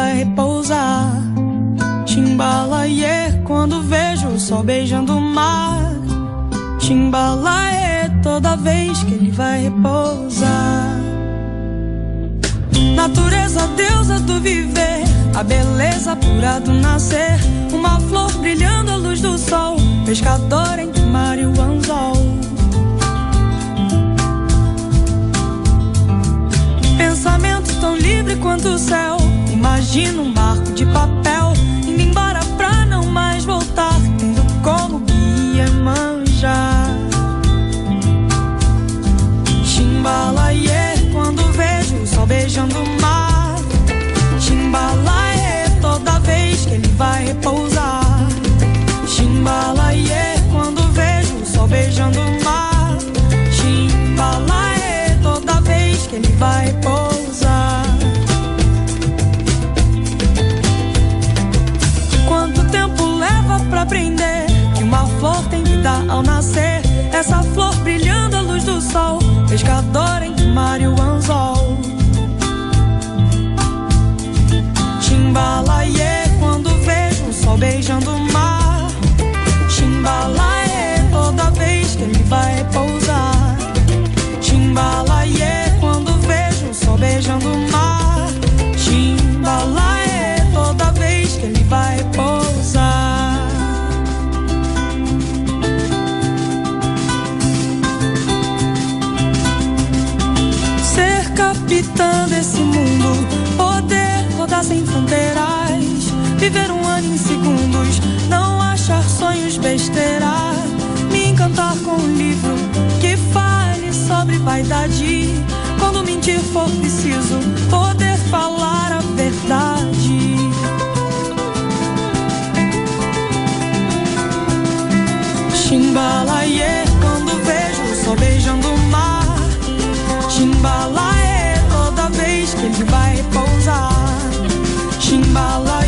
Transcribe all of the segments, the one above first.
Vai repousar. Chimbalaie, quando vejo o sol beijando o mar. Chimbalaie, toda vez que ele vai repousar. Natureza, deusa do viver, a beleza pura do nascer. Uma flor brilhando à luz do sol, pescador entre mar e o anzol. Pensamento tão livre quanto o céu. Imagina um barco de papel indo embora pra não mais voltar, tendo como guia manjar. Chimbalaie, quando vejo o sol beijando o mar. Chimbalaie, toda vez que ele vai repousar. Chimbalaie, quando vejo o sol beijando o mar. Chimbalaie, toda vez que ele vai pousar. Ao nascer? Essa flor brilhando à luz do sol, pescador o mar e o anzol. Besteira, me encantar com um livro que fale sobre vaidade. Quando mentir for preciso, poder falar a verdade. Chimbalaie, quando vejo sol beijando o mar. Chimbalaie, toda vez que ele vai repousar. Chimbalaie,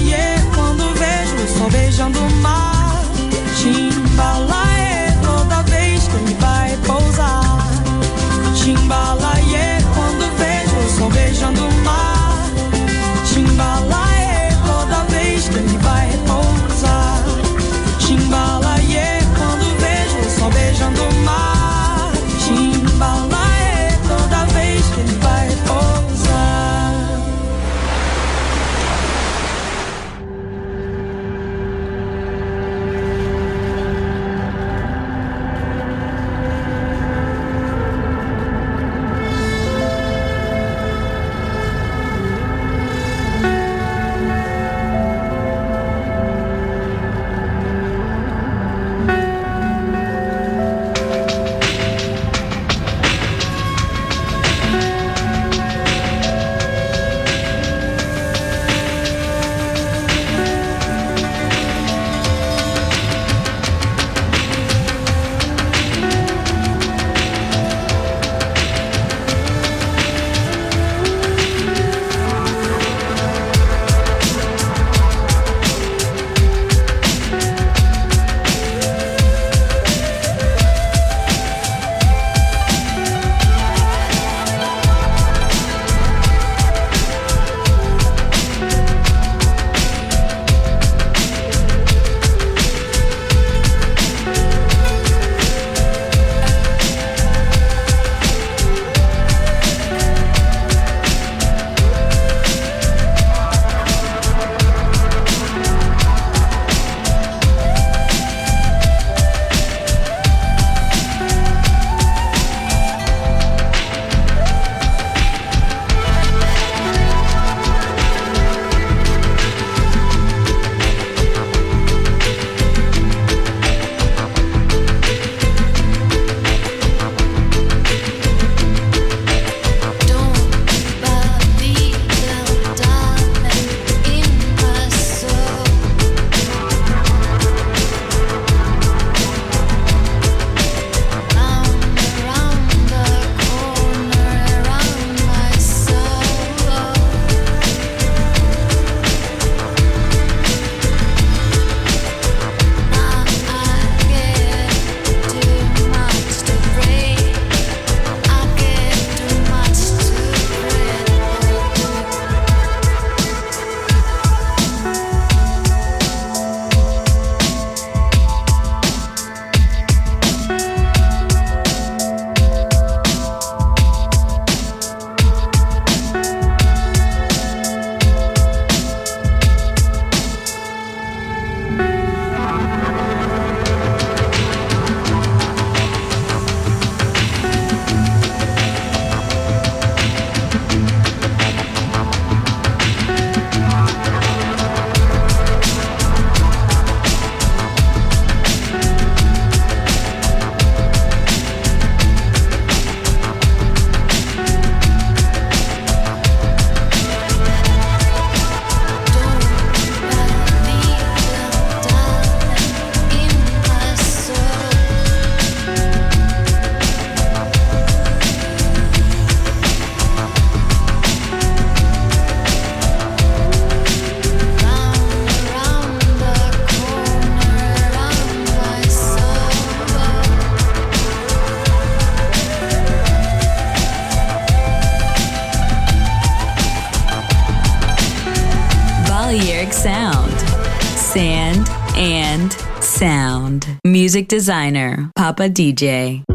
designer, Papa DJ.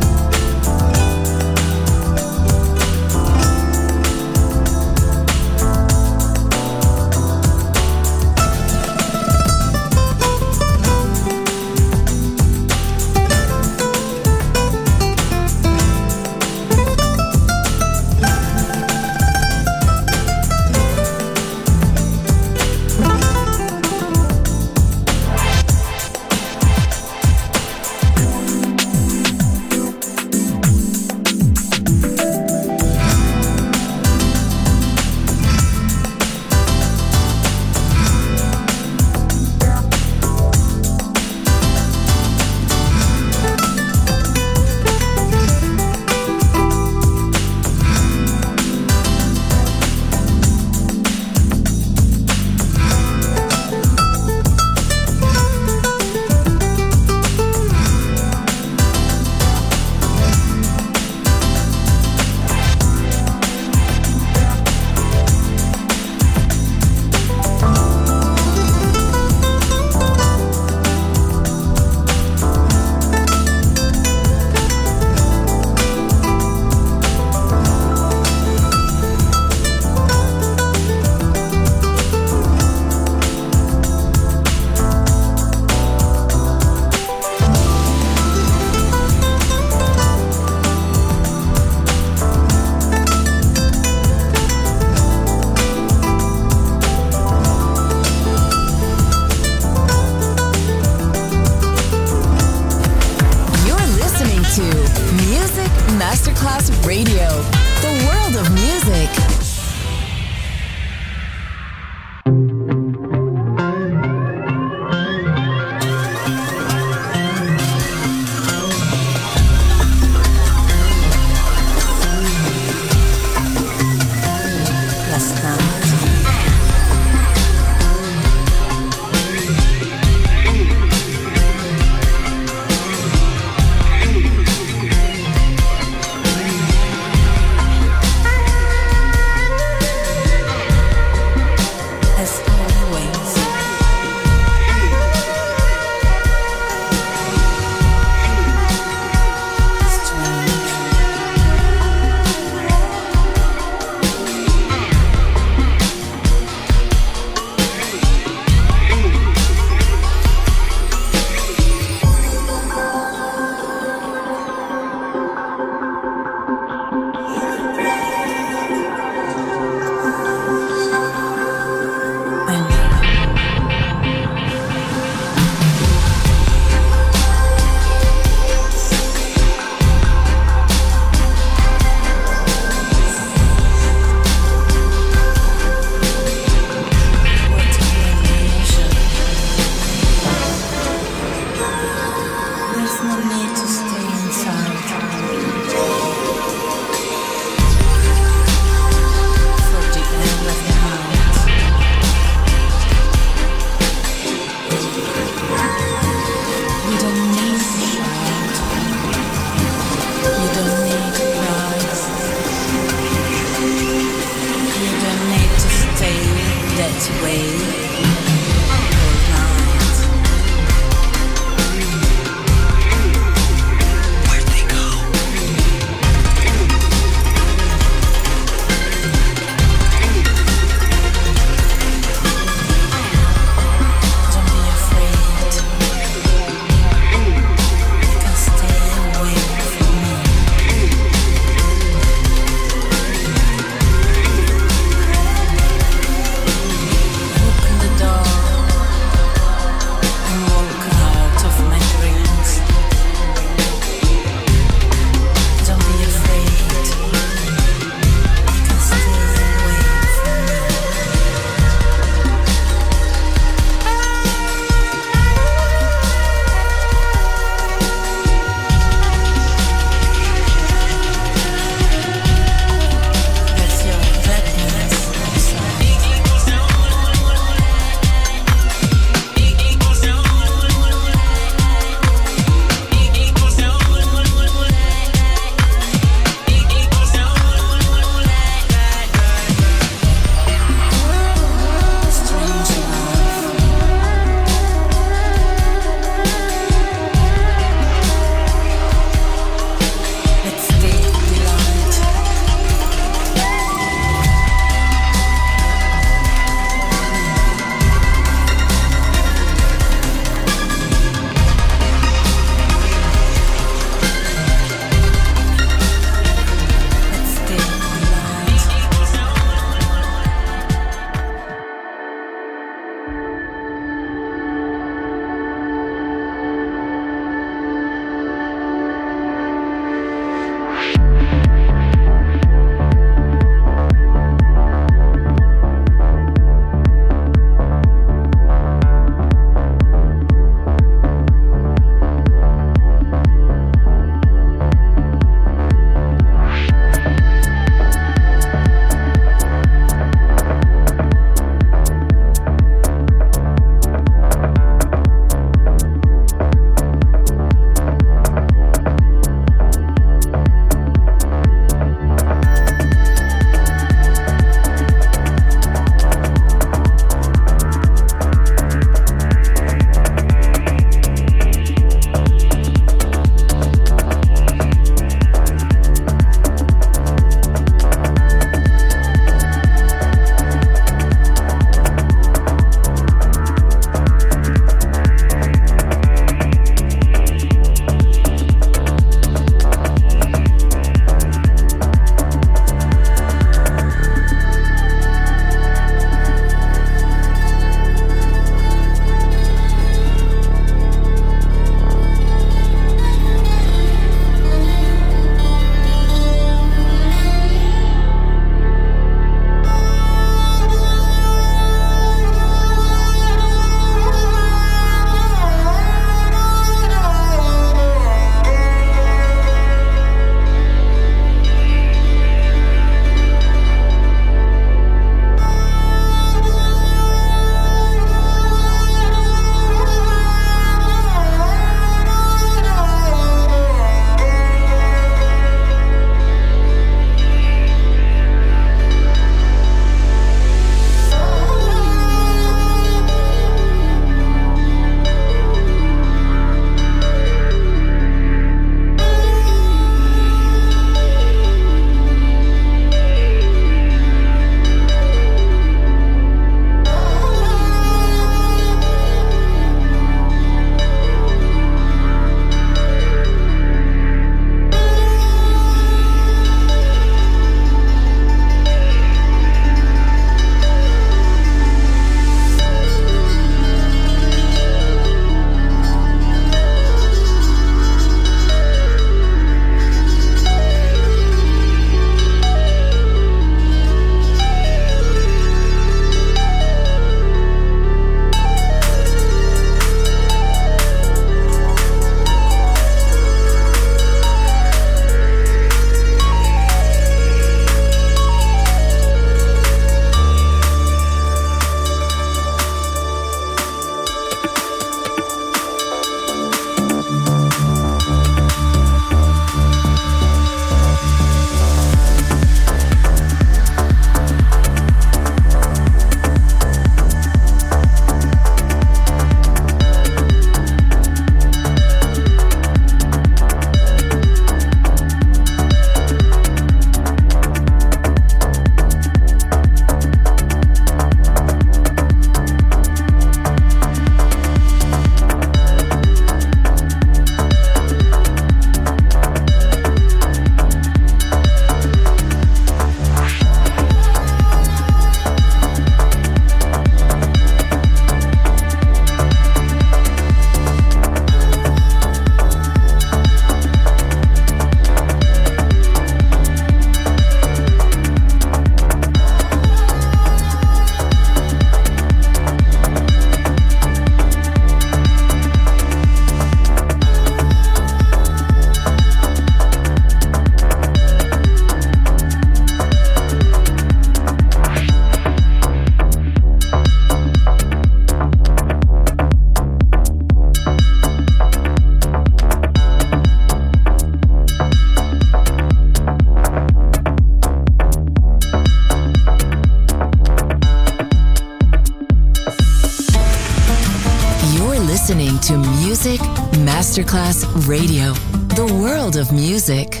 Radio, the world of music.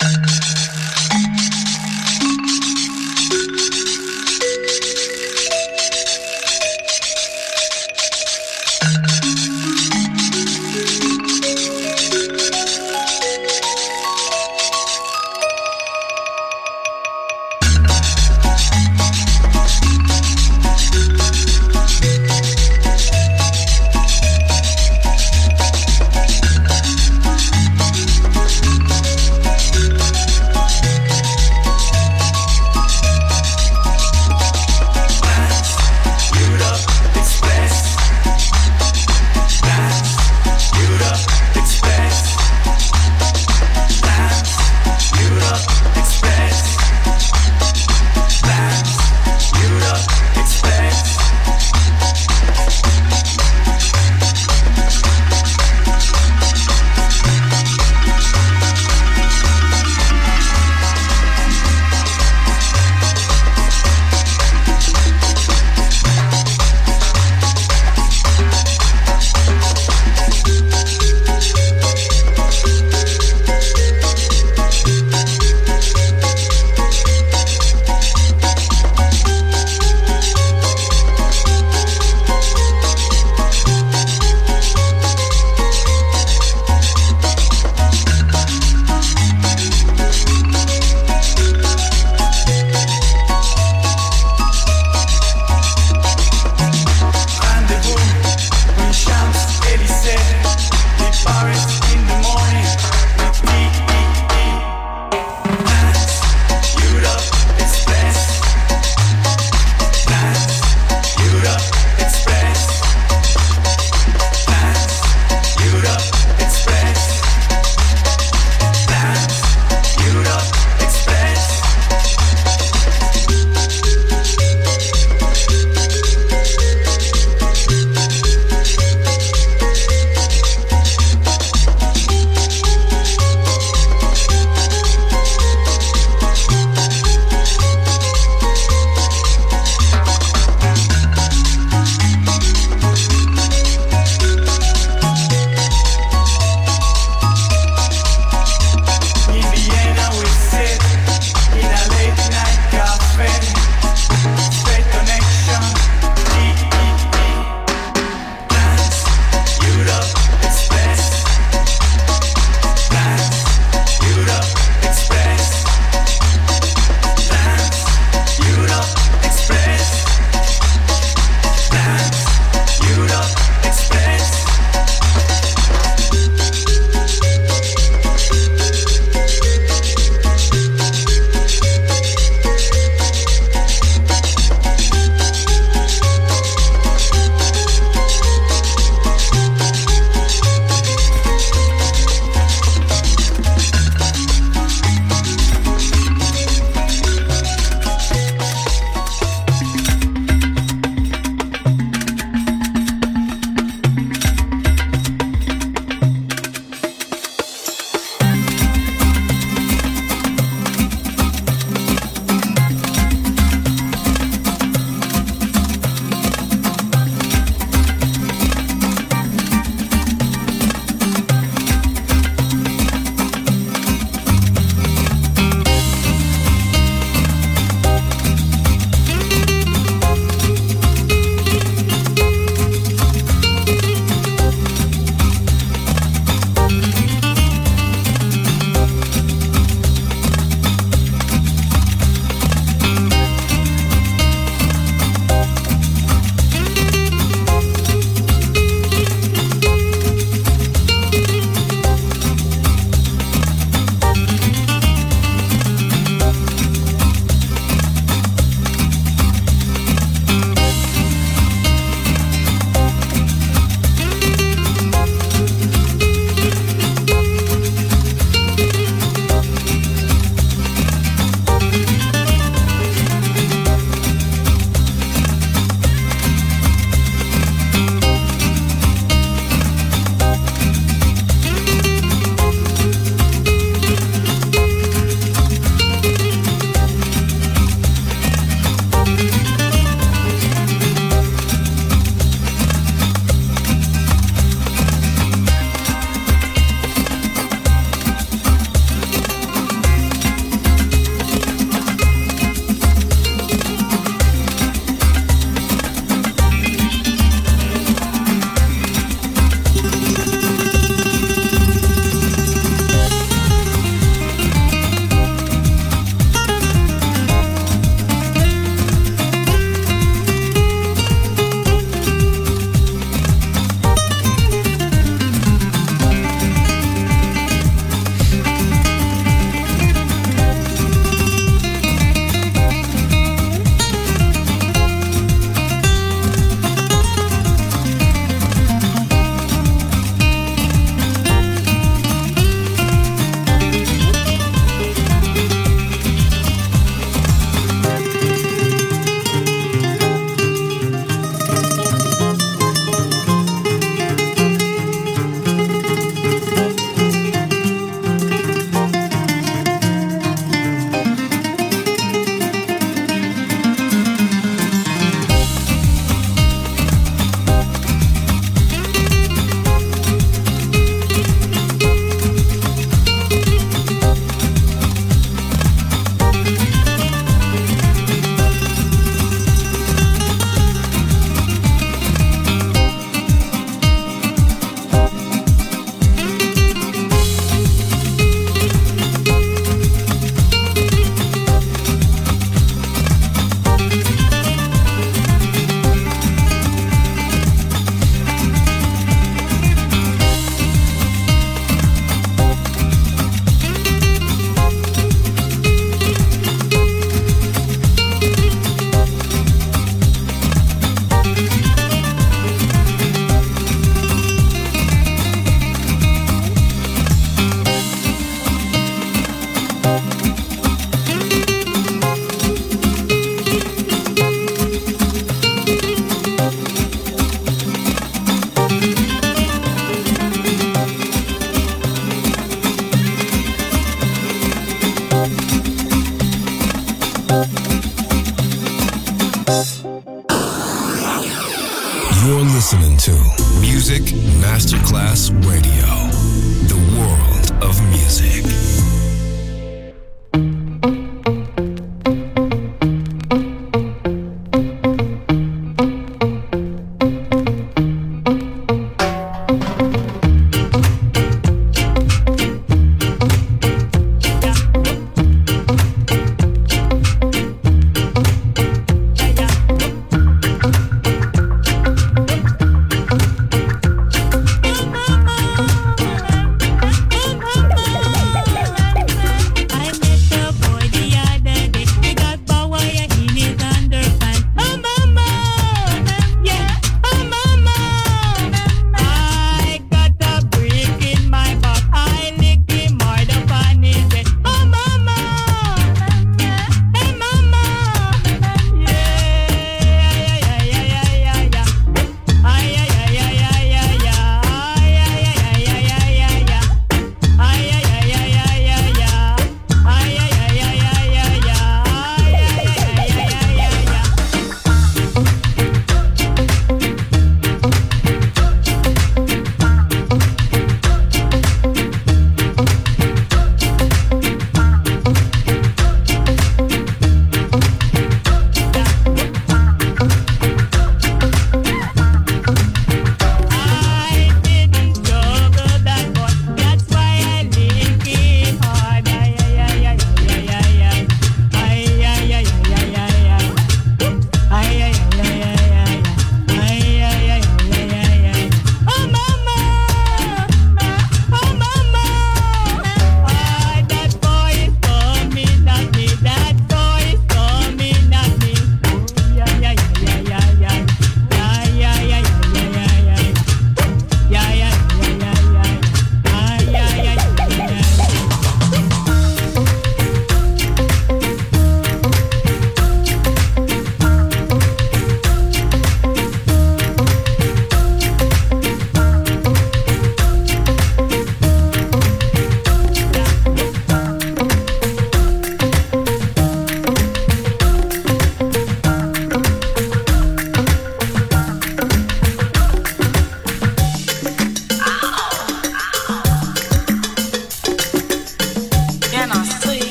Uh.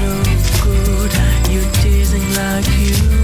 No good. You're teasing like you